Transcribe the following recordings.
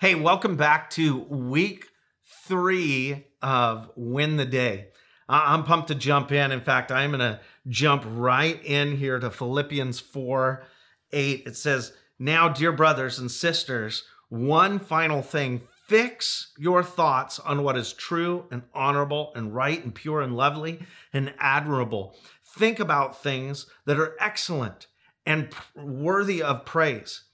Hey, welcome back to week three of Win the Day. I'm pumped to jump in. In fact, I'm going to jump right in here to Philippians 4 8. It says, Now, dear brothers and sisters, one final thing fix your thoughts on what is true and honorable and right and pure and lovely and admirable. Think about things that are excellent and worthy of praise.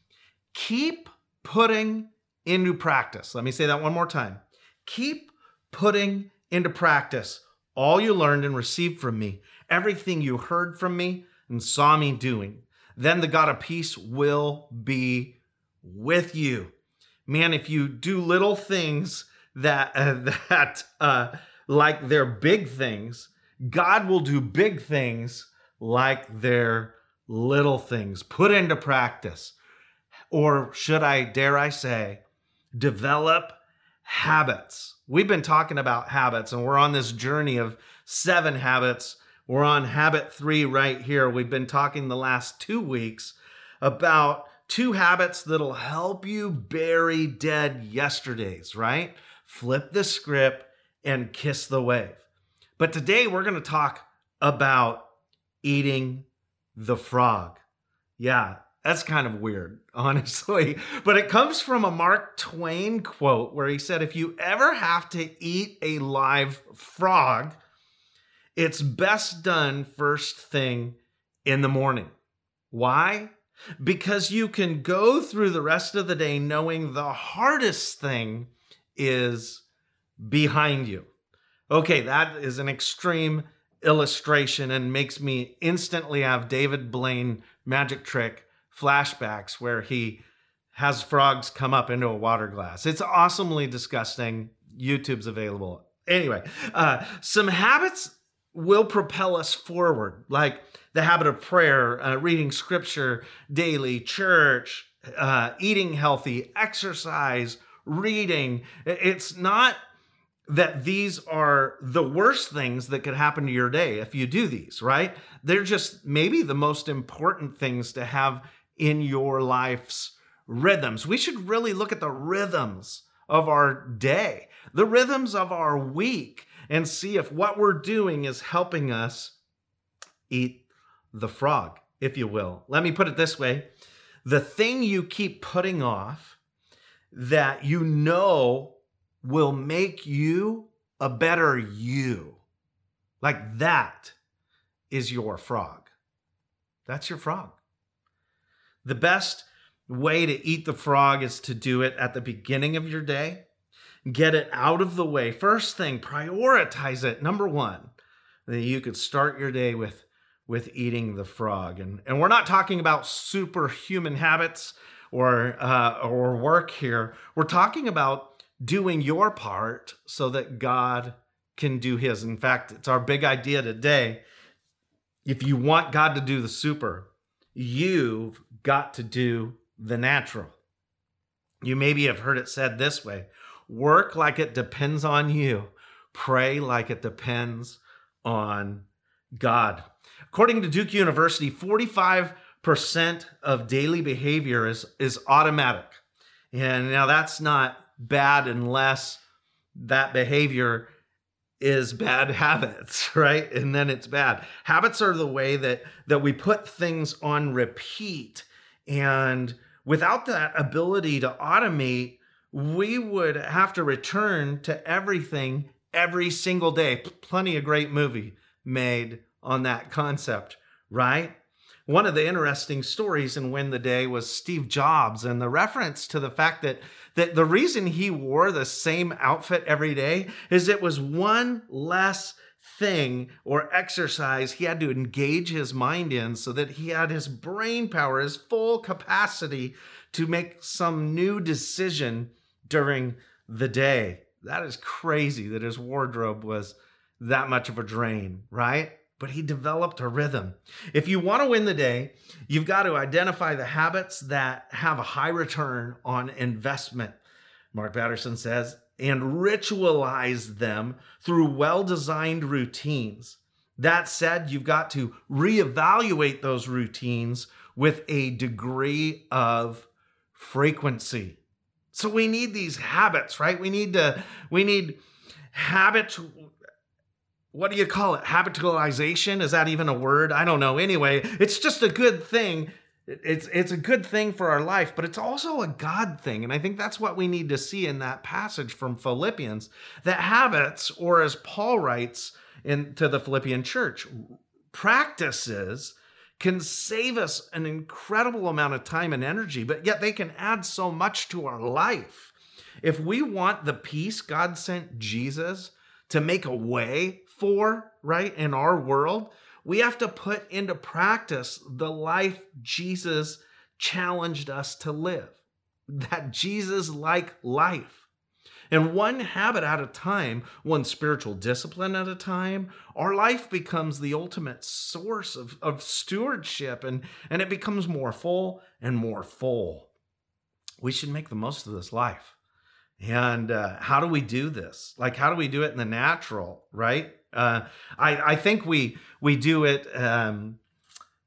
Keep putting into practice. Let me say that one more time. Keep putting into practice all you learned and received from me, everything you heard from me and saw me doing. Then the God of peace will be with you. Man, if you do little things that uh, that uh, like they're big things, God will do big things like they're little things. Put into practice, or should I dare I say, develop habits. We've been talking about habits and we're on this journey of seven habits. We're on habit three right here. We've been talking the last two weeks about two habits that'll help you bury dead yesterdays, right? Flip the script and kiss the wave. But today we're going to talk about eating the frog. Yeah, that's kind of weird, honestly. But it comes from a Mark Twain quote where he said, If you ever have to eat a live frog, it's best done first thing in the morning. Why? Because you can go through the rest of the day knowing the hardest thing is behind you. Okay, that is an extreme illustration and makes me instantly have David Blaine magic trick flashbacks where he has frogs come up into a water glass. It's awesomely disgusting. YouTube's available. Anyway, uh, some habits will propel us forward, like the habit of prayer, uh, reading scripture daily, church, uh, eating healthy, exercise, reading. It's not that these are the worst things that could happen to your day if you do these, right? They're just maybe the most important things to have in your life's rhythms. We should really look at the rhythms of our day, the rhythms of our week, and see if what we're doing is helping us eat the frog, if you will. Let me put it this way the thing you keep putting off that you know will make you a better you, like that is your frog. That's your frog. The best way to eat the frog is to do it at the beginning of your day. Get it out of the way. First thing, prioritize it. Number one, that you could start your day with with eating the frog. And and we're not talking about superhuman habits or uh, or work here. We're talking about doing your part so that God can do His. In fact, it's our big idea today. If you want God to do the super, you've got to do the natural. You maybe have heard it said this way work like it depends on you, pray like it depends on God. According to Duke University, 45% of daily behavior is, is automatic. And now that's not bad unless that behavior is bad habits, right? And then it's bad. Habits are the way that that we put things on repeat and without that ability to automate, we would have to return to everything every single day. Plenty of great movie made on that concept, right? One of the interesting stories in Win the Day was Steve Jobs and the reference to the fact that that the reason he wore the same outfit every day is it was one less thing or exercise he had to engage his mind in so that he had his brain power, his full capacity to make some new decision during the day. That is crazy that his wardrobe was that much of a drain, right? But he developed a rhythm. If you want to win the day, you've got to identify the habits that have a high return on investment. Mark Batterson says, and ritualize them through well designed routines. That said, you've got to reevaluate those routines with a degree of frequency. So we need these habits, right? We need to, we need habits. What do you call it? Habitualization? Is that even a word? I don't know. Anyway, it's just a good thing. It's it's a good thing for our life, but it's also a God thing. And I think that's what we need to see in that passage from Philippians. That habits, or as Paul writes into the Philippian church, practices can save us an incredible amount of time and energy, but yet they can add so much to our life. If we want the peace God sent Jesus to make a way for, right, in our world, we have to put into practice the life Jesus challenged us to live. That Jesus like life. And one habit at a time, one spiritual discipline at a time, our life becomes the ultimate source of, of stewardship and, and it becomes more full and more full. We should make the most of this life. And uh, how do we do this? Like, how do we do it in the natural, right? Uh, I, I think we we do it um,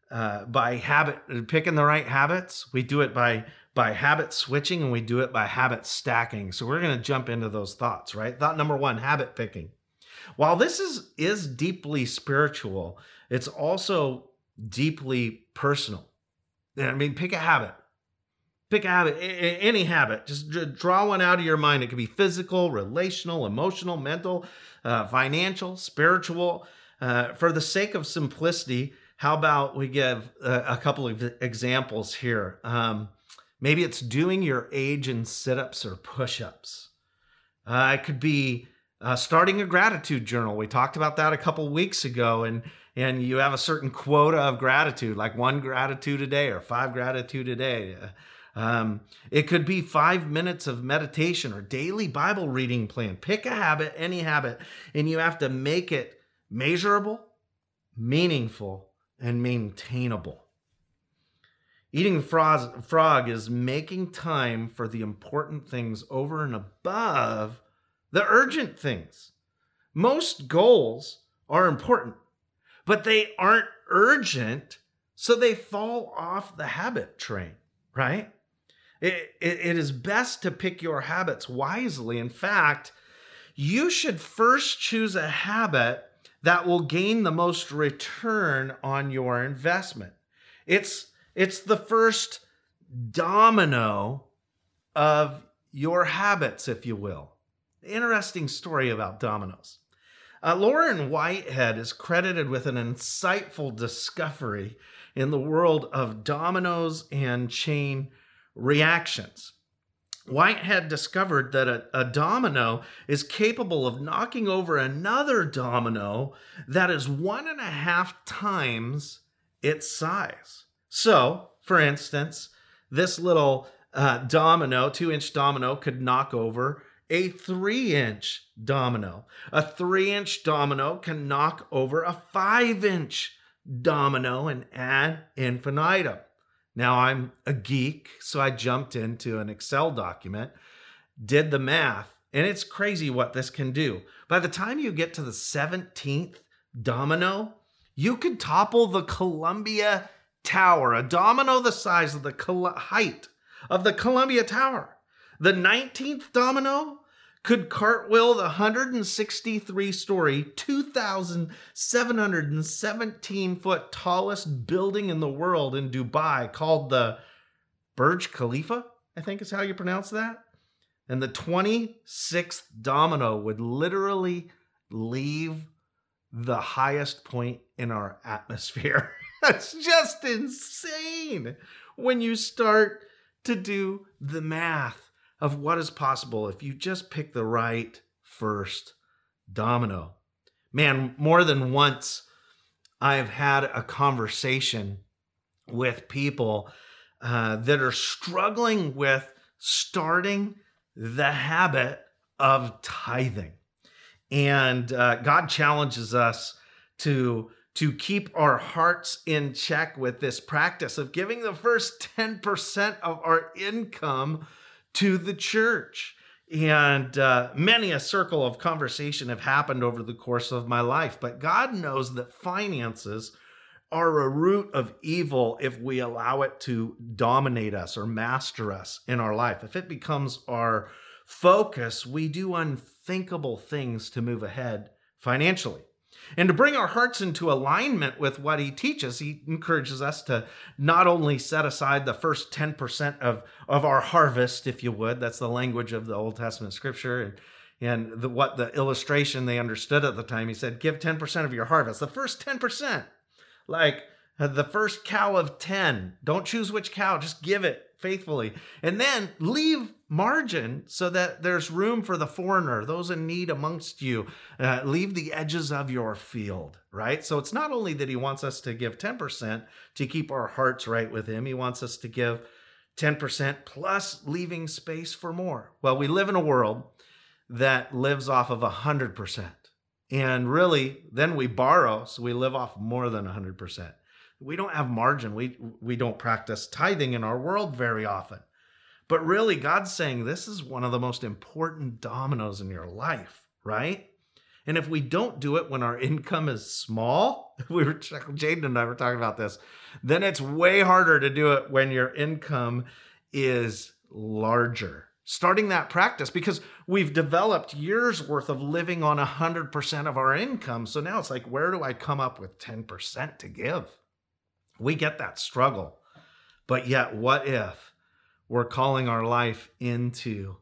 uh, by habit, picking the right habits. We do it by by habit switching and we do it by habit stacking. So we're going to jump into those thoughts, right? Thought number 1, habit picking. While this is is deeply spiritual, it's also deeply personal. I mean, pick a habit. Pick a habit, any habit. Just draw one out of your mind. It could be physical, relational, emotional, mental, uh, financial, spiritual. Uh, for the sake of simplicity, how about we give a, a couple of examples here? Um, Maybe it's doing your age in sit ups or push ups. Uh, it could be uh, starting a gratitude journal. We talked about that a couple weeks ago, and and you have a certain quota of gratitude, like one gratitude a day or five gratitude a day. Um, it could be five minutes of meditation or daily Bible reading plan. Pick a habit, any habit, and you have to make it measurable, meaningful, and maintainable. Eating frog, frog is making time for the important things over and above the urgent things. Most goals are important, but they aren't urgent, so they fall off the habit train, right? It, it, it is best to pick your habits wisely. In fact, you should first choose a habit that will gain the most return on your investment. It's it's the first domino of your habits, if you will. Interesting story about dominoes. Uh, Lorne Whitehead is credited with an insightful discovery in the world of dominoes and chain reactions. Whitehead discovered that a, a, domino is capable of knocking over another domino that is one and a half times its size. So, for instance, this little uh, domino, two inch domino, could knock over a three inch domino. A three inch domino can knock over a five inch domino and ad infinitum. Now, I'm a geek, so I jumped into an Excel document, did the math, and it's crazy what this can do. By the time you get to the 17th domino, you could topple the Columbia Tower, a domino the size of the Col- height of the Columbia Tower. The 19th domino could cartwheel the 163 story, 2,717 foot tallest building in the world in Dubai called the Burj Khalifa, I think is how you pronounce that. And the 26th domino would literally leave the highest point in our atmosphere. That's just insane when you start to do the math of what is possible if you just pick the right first domino. Man, more than once, I've had a conversation with people uh, that are struggling with starting the habit of tithing. And uh, God challenges us to to keep our hearts in check with this practice of giving the first 10% of our income to the church. And uh, many a circle of conversation have happened over the course of my life, but God knows that finances are a root of evil if we allow it to dominate us or master us in our life. If it becomes our focus, we do unthinkable things to move ahead financially. And to bring our hearts into alignment with what he teaches, he encourages us to not only set aside the first 10% of, of our harvest, if you would, that's the language of the Old Testament scripture, and, and the, what the illustration they understood at the time. He said, Give 10% of your harvest, the first 10%. Like uh, the first cow of 10. Don't choose which cow, just give it faithfully. And then leave margin so that there's room for the foreigner, those in need amongst you. Uh, leave the edges of your field, right? So it's not only that he wants us to give 10% to keep our hearts right with him, he wants us to give 10% plus leaving space for more. Well, we live in a world that lives off of 100%. And really, then we borrow, so we live off more than 100%. We don't have margin. We we don't practice tithing in our world very often. But really God's saying this is one of the most important dominoes in your life, right? And if we don't do it when our income is small, we were Jaden and I were talking about this, then it's way harder to do it when your income is larger starting that practice because we've developed years worth of living on 100% of our income. So now it's like, where do I come up with 10% to give? We get that struggle. But yet, what if we're calling our life into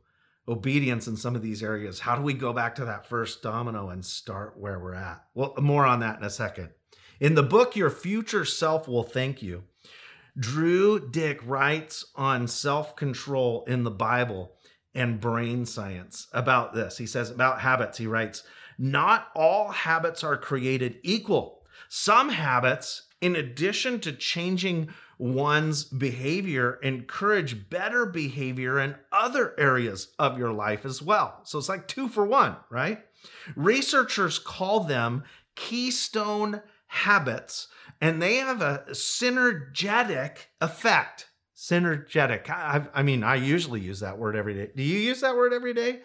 obedience in some of these areas? How do we go back to that first domino and start where we're at? Well, more on that in a second. In the book, Your Future Self Will Thank You, Drew Dyck writes on self control in the Bible and brain science about this. He says about habits, he writes, Not all habits are created equal. Some habits, in addition to changing one's behavior, encourage better behavior in other areas of your life as well. So it's like two for one, right? Researchers call them keystone habits, and they have a synergetic effect synergetic. I, I, mean, I usually use that word every day. Do you use that word every day?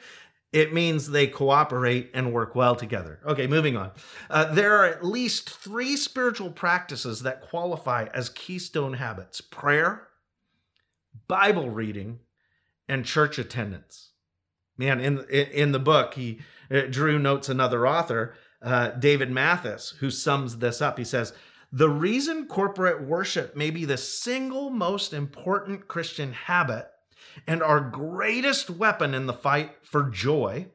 It means they cooperate and work well together. Okay, moving on. Uh, there are at least three spiritual practices that qualify as keystone habits prayer, Bible reading, and church attendance. Man, in, in the book, he uh, Drew notes another author, uh, David Mathis, who sums this up. He says, the reason corporate worship may be the single most important Christian habit and our greatest weapon in the fight for joy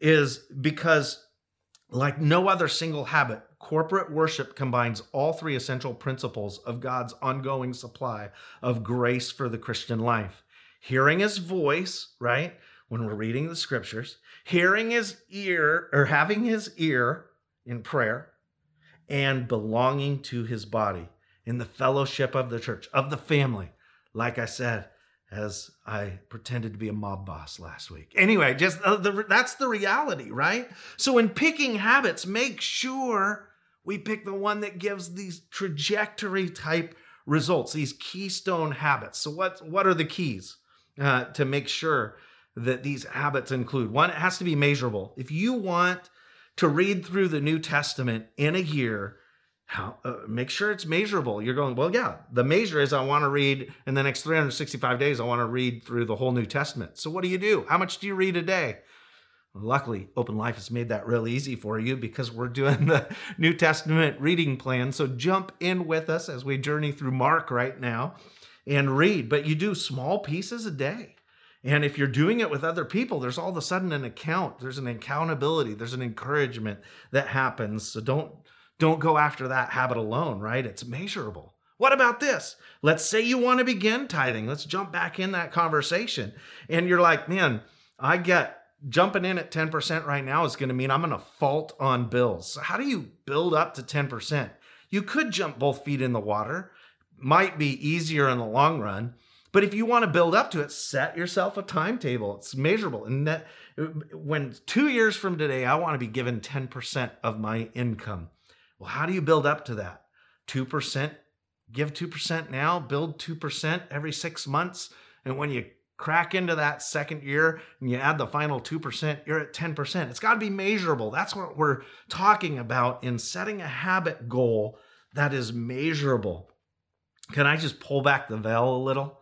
is because, like no other single habit, corporate worship combines all three essential principles of God's ongoing supply of grace for the Christian life hearing his voice, right? When we're reading the scriptures, hearing his ear or having his ear in prayer, and belonging to his body in the fellowship of the church, of the family. Like I said, as I pretended to be a mob boss last week. Anyway, just uh, the, that's the reality, right? So in picking habits, make sure we pick the one that gives these trajectory type results, these keystone habits. So what what are the keys uh, to make sure that these habits include? One, it has to be measurable. If you want to read through the New Testament in a year, how, uh, make sure it's measurable. You're going, well, yeah, the measure is I want to read in the next 365 days, I want to read through the whole New Testament. So what do you do? How much do you read a day? Luckily, Open Life has made that real easy for you because we're doing the New Testament reading plan. So jump in with us as we journey through Mark right now and read. But you do small pieces a day. And if you're doing it with other people, there's all of a sudden an account, there's an accountability, there's an encouragement that happens. So don't don't go after that habit alone, right? It's measurable. What about this? Let's say you want to begin tithing. Let's jump back in that conversation. And you're like, man, I get jumping in at 10% right now is going to mean I'm going to fault on bills. So how do you build up to 10%? You could jump both feet in the water. Might be easier in the long run but if you want to build up to it, set yourself a timetable. It's measurable. And that, when two years from today, I want to be given 10% of my income. Well, how do you build up to that? 2%, give 2% now, build 2% every six months. And when you crack into that second year and you add the final 2%, you're at 10%. It's got to be measurable. That's what we're talking about in setting a habit goal that is measurable. Can I just pull back the veil a little?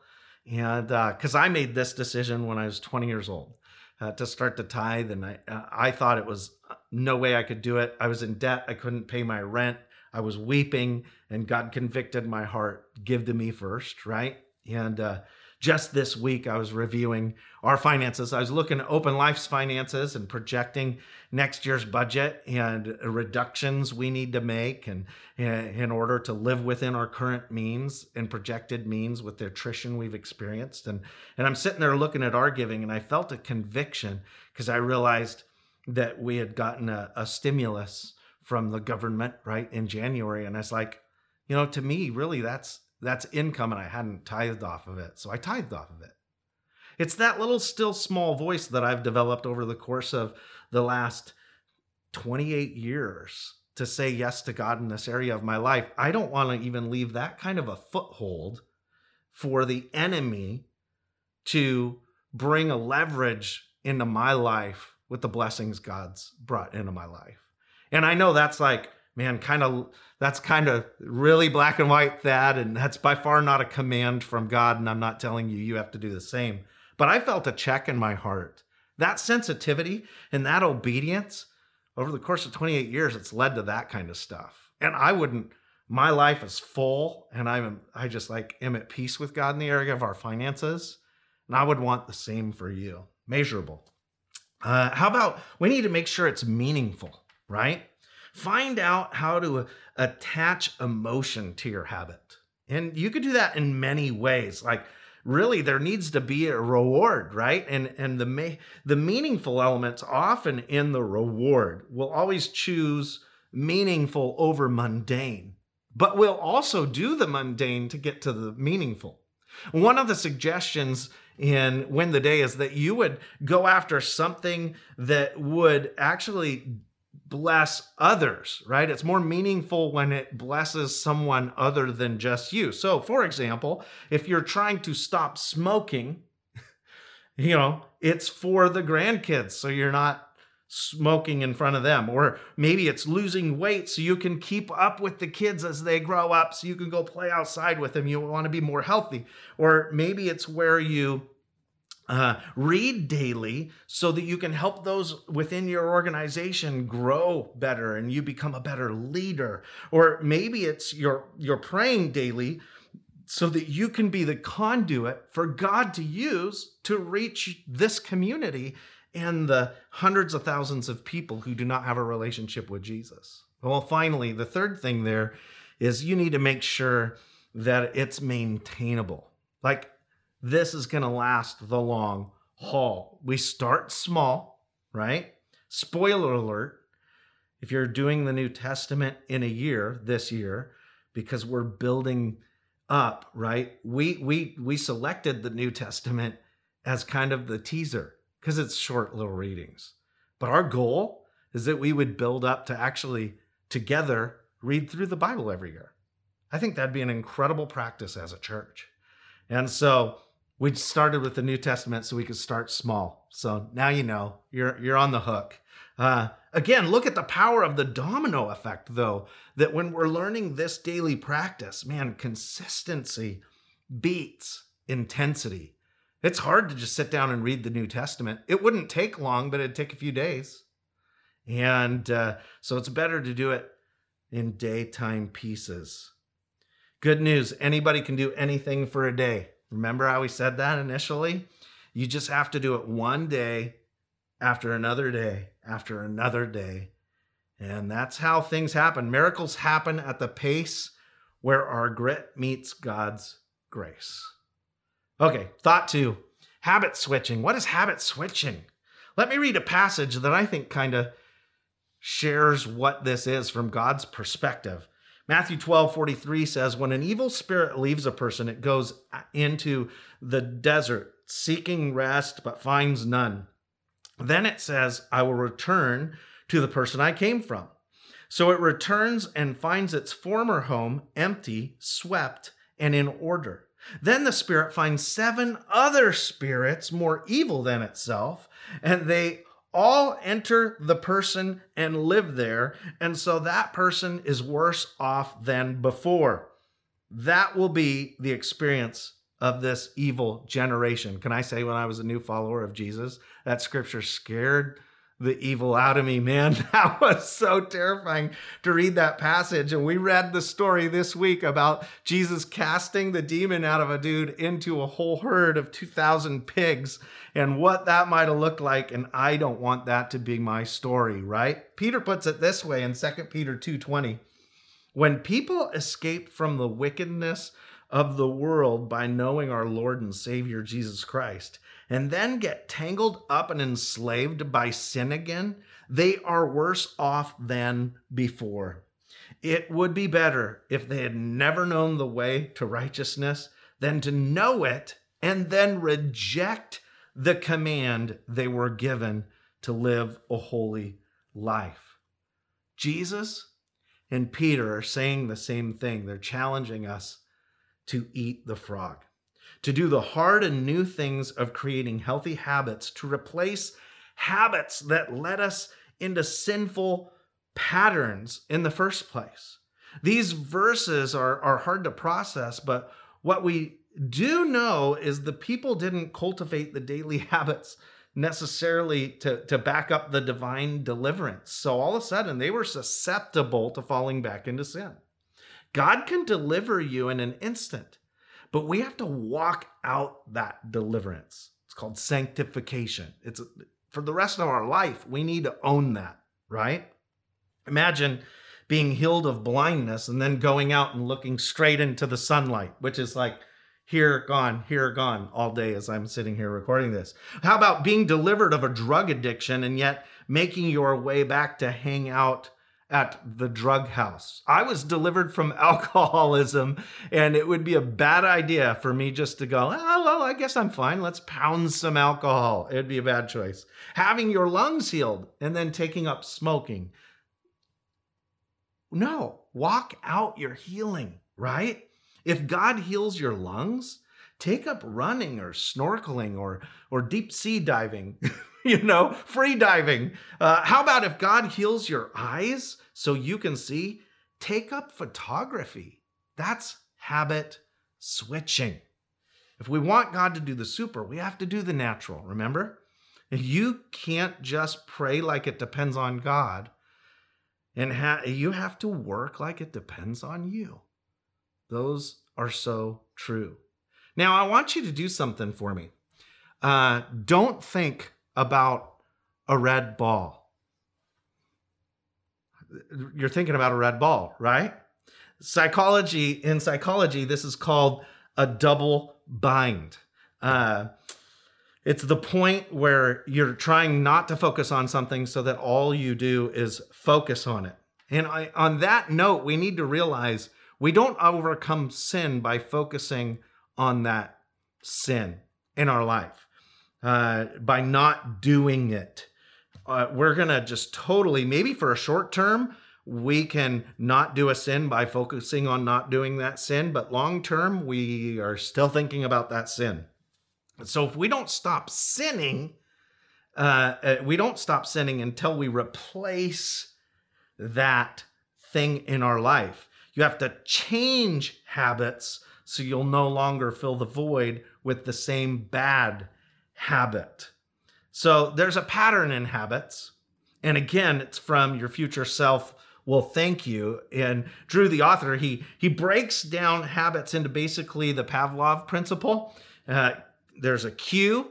And because uh, I made this decision when I was 20 years old uh, to start to tithe, and I uh, I thought it was uh, no way I could do it. I was in debt. I couldn't pay my rent. I was weeping, and God convicted my heart. Give to me first, right? And uh, just this week, I was reviewing our finances. I was looking at Open Life's finances and projecting next year's budget and reductions we need to make and in order to live within our current means and projected means with the attrition we've experienced. And, and I'm sitting there looking at our giving and I felt a conviction because I realized that we had gotten a, a stimulus from the government, right, in January. And it's like, you know, to me, really, that's that's income and I hadn't tithed off of it. So I tithed off of it. It's that little still small voice that I've developed over the course of the last 28 years to say yes to God in this area of my life. I don't want to even leave that kind of a foothold for the enemy to bring a leverage into my life with the blessings God's brought into my life. And I know that's like man, kind of that's kind of really black and white that, and that's by far not a command from God. And I'm not telling you you have to do the same. But I felt a check in my heart. That sensitivity and that obedience over the course of 28 years, it's led to that kind of stuff. And I wouldn't, my life is full and I'm, I just like am at peace with God in the area of our finances. And I would want the same for you, measurable. Uh, how about we need to make sure it's meaningful, right? Find out how to attach emotion to your habit. And you could do that in many ways. Like really there needs to be a reward, right? And and the the meaningful elements often in the reward will always choose meaningful over mundane. But we'll also do the mundane to get to the meaningful. One of the suggestions in Win the Day is that you would go after something that would actually bless others, right? It's more meaningful when it blesses someone other than just you. So, for example, if you're trying to stop smoking, you know, it's for the grandkids. So you're not smoking in front of them. Or maybe it's losing weight so you can keep up with the kids as they grow up so you can go play outside with them. You want to be more healthy. Or maybe it's where you uh, read daily so that you can help those within your organization grow better and you become a better leader. Or maybe it's you're, you're praying daily so that you can be the conduit for God to use to reach this community and the hundreds of thousands of people who do not have a relationship with Jesus. Well, finally, the third thing there is you need to make sure that it's maintainable. Like this is going to last the long haul. We start small, right? Spoiler alert if you're doing the New Testament in a year, this year, because we're building up, right? We we we selected the New Testament as kind of the teaser because it's short little readings. But our goal is that we would build up to actually together read through the Bible every year. I think that'd be an incredible practice as a church. And so we started with the New Testament so we could start small. So now you know you're you're on the hook. Uh, again, look at the power of the domino effect, though. That when we're learning this daily practice, man, consistency beats intensity. It's hard to just sit down and read the New Testament. It wouldn't take long, but it'd take a few days. And uh, so it's better to do it in daytime pieces. Good news anybody can do anything for a day. Remember how we said that initially? You just have to do it one day after another day after another day. And that's how things happen. Miracles happen at the pace where our grit meets God's grace. Okay, thought two habit switching. What is habit switching? Let me read a passage that I think kind of shares what this is from God's perspective. Matthew 12, 43 says, When an evil spirit leaves a person, it goes into the desert seeking rest, but finds none. Then it says, I will return to the person I came from. So it returns and finds its former home empty, swept, and in order. Then the spirit finds seven other spirits more evil than itself, and they all enter the person and live there. And so that person is worse off than before. That will be the experience of this evil generation. Can I say, when I was a new follower of Jesus, that scripture scared the evil out of me, man. That was so terrifying to read that passage. And we read the story this week about Jesus casting the demon out of a dude into a whole herd of 2,000 pigs and what that might have looked like. And I don't want that to be my story, right? Peter puts it this way in 2 Peter 2:20. When people escape from the wickedness of the world by knowing our Lord and Savior Jesus Christ, and then get tangled up and enslaved by sin again, they are worse off than before. It would be better if they had never known the way to righteousness than to know it and then reject the command they were given to live a holy life. Jesus and Peter are saying the same thing. They're challenging us to eat the frog to do the hard and new things of creating healthy habits, to replace habits that led us into sinful patterns in the first place. These verses are, are hard to process, but what we do know is the people didn't cultivate the daily habits necessarily to, to back up the divine deliverance. So all of a sudden, they were susceptible to falling back into sin. God can deliver you in an instant. But we have to walk out that deliverance. It's called sanctification. It's for the rest of our life, we need to own that, right? Imagine being healed of blindness and then going out and looking straight into the sunlight, which is like here gone, here gone all day as I'm sitting here recording this. How about being delivered of a drug addiction and yet making your way back to hang out at the drug house. I was delivered from alcoholism, and it would be a bad idea for me just to go, oh, well, I guess I'm fine. Let's pound some alcohol. It'd be a bad choice. Having your lungs healed and then taking up smoking. No, walk out your healing, right? If God heals your lungs, take up running or snorkeling or or deep sea diving. you know, free diving. Uh, how about if God heals your eyes so you can see? Take up photography. That's habit switching. If we want God to do the super, we have to do the natural, remember? You can't just pray like it depends on God, and ha- you have to work like it depends on you. Those are so true. Now, I want you to do something for me. Uh, don't think about a red ball. You're thinking about a red ball, right? Psychology, in psychology, this is called a double bind. Uh, it's the point where you're trying not to focus on something so that all you do is focus on it. And I, on that note, we need to realize we don't overcome sin by focusing on that sin in our life uh, by not doing it. Uh, we're going to just totally, maybe for a short term, we can not do a sin by focusing on not doing that sin, but long term, we are still thinking about that sin. So if we don't stop sinning, uh, uh we don't stop sinning until we replace that thing in our life. You have to change habits so you'll no longer fill the void with the same bad habit. So there's a pattern in habits. And again, it's from your future self will thank you. And Drew, the author, he he breaks down habits into basically the Pavlov principle. Uh, there's a cue,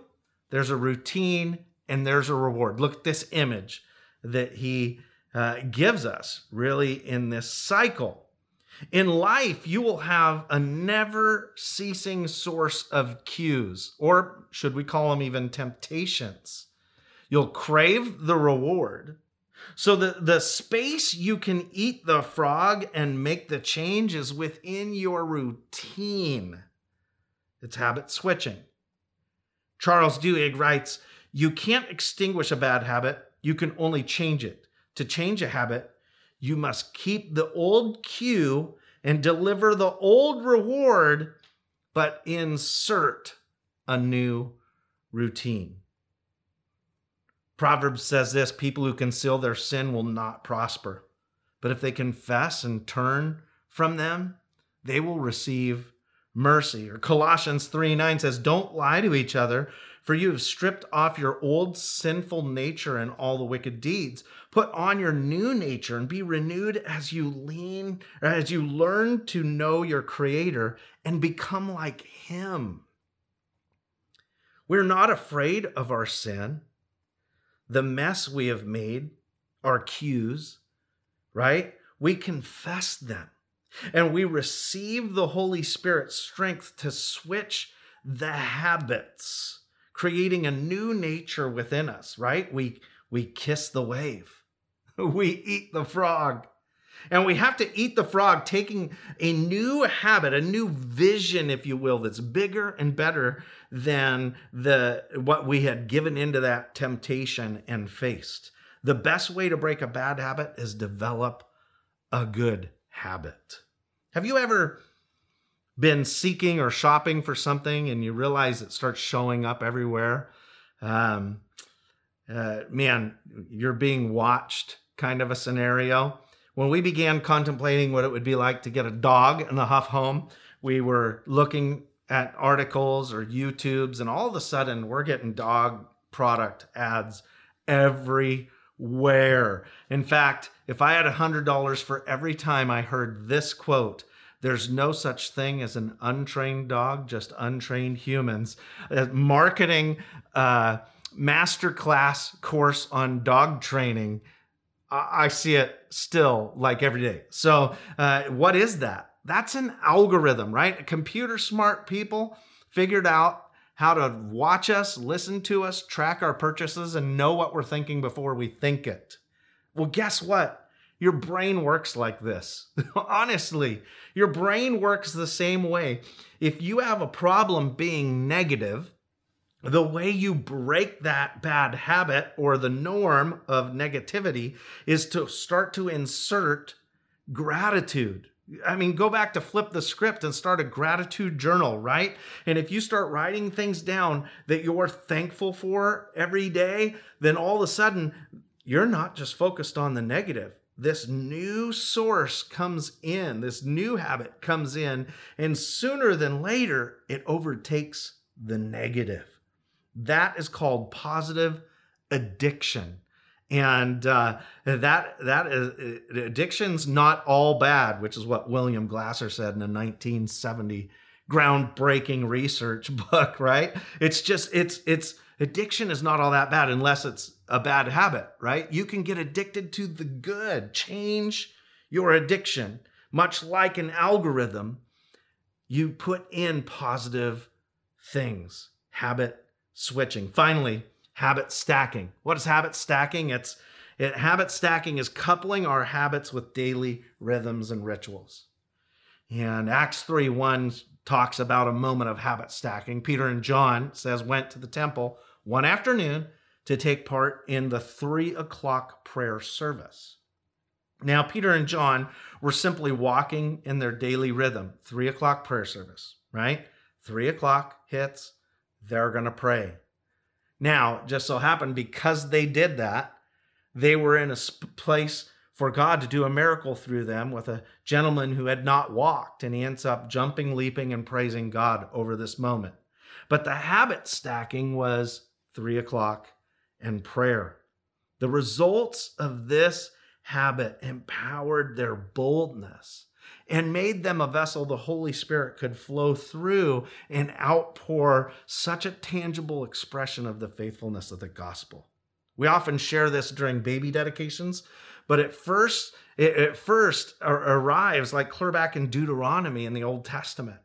there's a routine, and there's a reward. Look at this image that he uh, gives us really in this cycle. In life, you will have a never ceasing source of cues, or should we call them even temptations? You'll crave the reward. So the, the space you can eat the frog and make the change is within your routine. It's habit switching. Charles Duhigg writes, You can't extinguish a bad habit, you can only change it. To change a habit, you must keep the old cue and deliver the old reward, but insert a new routine. Proverbs says this people who conceal their sin will not prosper. But if they confess and turn from them, they will receive mercy. Or Colossians 3 9 says, Don't lie to each other, for you have stripped off your old sinful nature and all the wicked deeds. Put on your new nature and be renewed as you lean, as you learn to know your Creator and become like Him. We're not afraid of our sin, the mess we have made, our cues, right? We confess them and we receive the Holy Spirit's strength to switch the habits creating a new nature within us, right? We we kiss the wave. We eat the frog. And we have to eat the frog, taking a new habit, a new vision, if you will, that's bigger and better than the what we had given into that temptation and faced. The best way to break a bad habit is develop a good habit. Have you ever been seeking or shopping for something and you realize it starts showing up everywhere, um, uh, man, you're being watched kind of a scenario. When we began contemplating what it would be like to get a dog in the Huff home, we were looking at articles or YouTubes, and all of a sudden we're getting dog product ads everywhere. In fact, if I had a $100 for every time I heard this quote, there's no such thing as an untrained dog, just untrained humans. A marketing uh, masterclass course on dog training. I see it still like every day. So, uh, what is that? That's an algorithm, right? Computer smart people figured out how to watch us, listen to us, track our purchases, and know what we're thinking before we think it. Well, guess what? Your brain works like this. Honestly, your brain works the same way. If you have a problem being negative, the way you break that bad habit or the norm of negativity is to start to insert gratitude. I mean, go back to flip the script and start a gratitude journal, right? And if you start writing things down that you're thankful for every day, then all of a sudden you're not just focused on the negative this new source comes in, this new habit comes in, and sooner than later, it overtakes the negative. That is called positive addiction. And uh, that that is addiction's not all bad, which is what William Glasser said in a 1970 groundbreaking research book, right? It's just it's it's addiction is not all that bad unless it's a bad habit, right? You can get addicted to the good. Change your addiction. Much like an algorithm, you put in positive things, habit switching. Finally, habit stacking. What is habit stacking? It's it, habit stacking is coupling our habits with daily rhythms and rituals. And Acts 3 1 talks about a moment of habit stacking. Peter and John says went to the temple one afternoon to take part in the three o'clock prayer service. Now, Peter and John were simply walking in their daily rhythm, three o'clock prayer service, right? Three o'clock hits, they're going to pray. Now, just so happened because they did that, they were in a place for God to do a miracle through them with a gentleman who had not walked, and he ends up jumping, leaping, and praising God over this moment. But the habit stacking was three o'clock and prayer. The results of this habit empowered their boldness and made them a vessel the Holy Spirit could flow through and outpour such a tangible expression of the faithfulness of the gospel. We often share this during baby dedications, but at first, it first arrives like clear back in Deuteronomy in the Old Testament.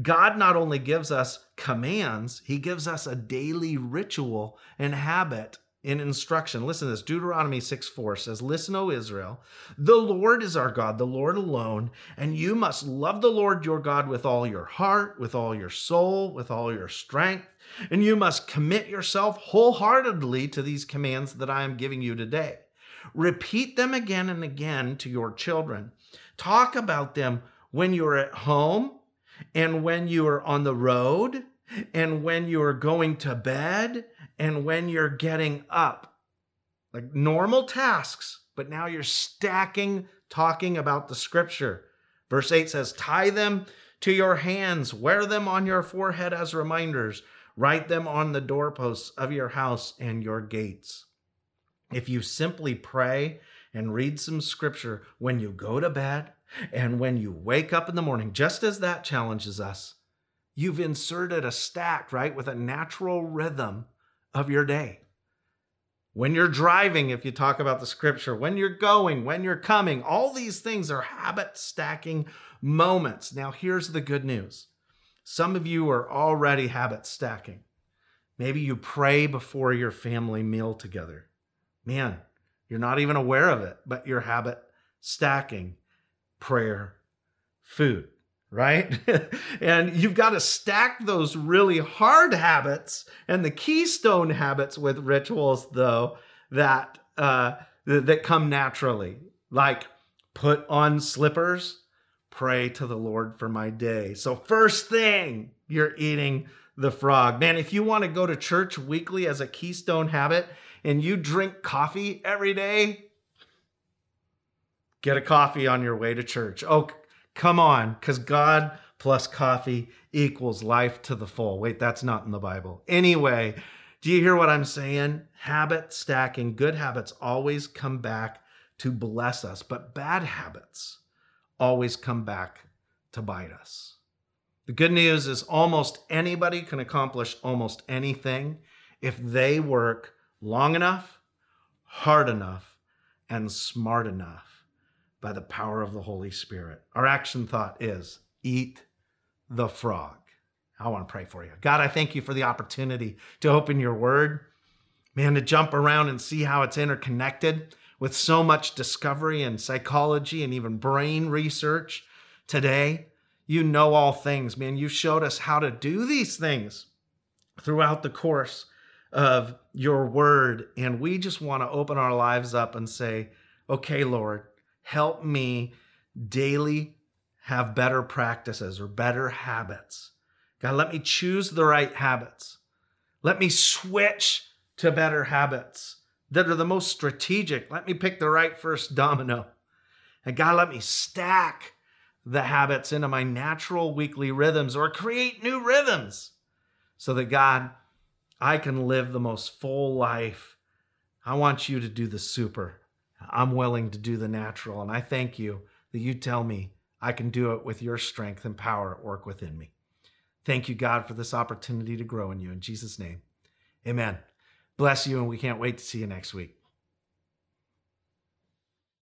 God not only gives us commands, he gives us a daily ritual and habit in instruction. Listen to this Deuteronomy 6 4 says, Listen, O Israel, the Lord is our God, the Lord alone, and you must love the Lord your God with all your heart, with all your soul, with all your strength, and you must commit yourself wholeheartedly to these commands that I am giving you today. Repeat them again and again to your children. Talk about them when you're at home and when you are on the road and when you are going to bed and when you're getting up. like normal tasks, but now you're stacking talking about the scripture. Verse 8 says, Tie them to your hands, wear them on your forehead as reminders, write them on the doorposts of your house and your gates. If you simply pray and read some scripture when you go to bed and when you wake up in the morning, just as that challenges us, you've inserted a stack, right, with a natural rhythm of your day. When you're driving, if you talk about the scripture, when you're going, when you're coming, all these things are habit stacking moments. Now, here's the good news some of you are already habit stacking. Maybe you pray before your family meal together. Man, you're not even aware of it, but you're habit stacking prayer, food, right? and you've got to stack those really hard habits and the keystone habits with rituals, though, that uh, that come naturally, like put on slippers, pray to the Lord for my day. So first thing, you're eating the frog. Man, if you want to go to church weekly as a keystone habit, and you drink coffee every day, get a coffee on your way to church. Oh, come on, because God plus coffee equals life to the full. Wait, that's not in the Bible. Anyway, do you hear what I'm saying? Habit stacking, good habits always come back to bless us, but bad habits always come back to bite us. The good news is almost anybody can accomplish almost anything if they work long enough, hard enough, and smart enough by the power of the Holy Spirit. Our action thought is eat the frog. I want to pray for you. God, I thank you for the opportunity to open your word, man, to jump around and see how it's interconnected with so much discovery and psychology and even brain research today. You know all things, man. You showed us how to do these things throughout the course of your word. And we just want to open our lives up and say, okay, Lord, help me daily have better practices or better habits. God, let me choose the right habits. Let me switch to better habits that are the most strategic. Let me pick the right first domino. And God, let me stack the habits into my natural weekly rhythms or create new rhythms so that God, I can live the most full life. I want you to do the super. I'm willing to do the natural. And I thank you that you tell me I can do it with your strength and power at work within me. Thank you, God, for this opportunity to grow in you. In Jesus' name, amen. Bless you, and we can't wait to see you next week.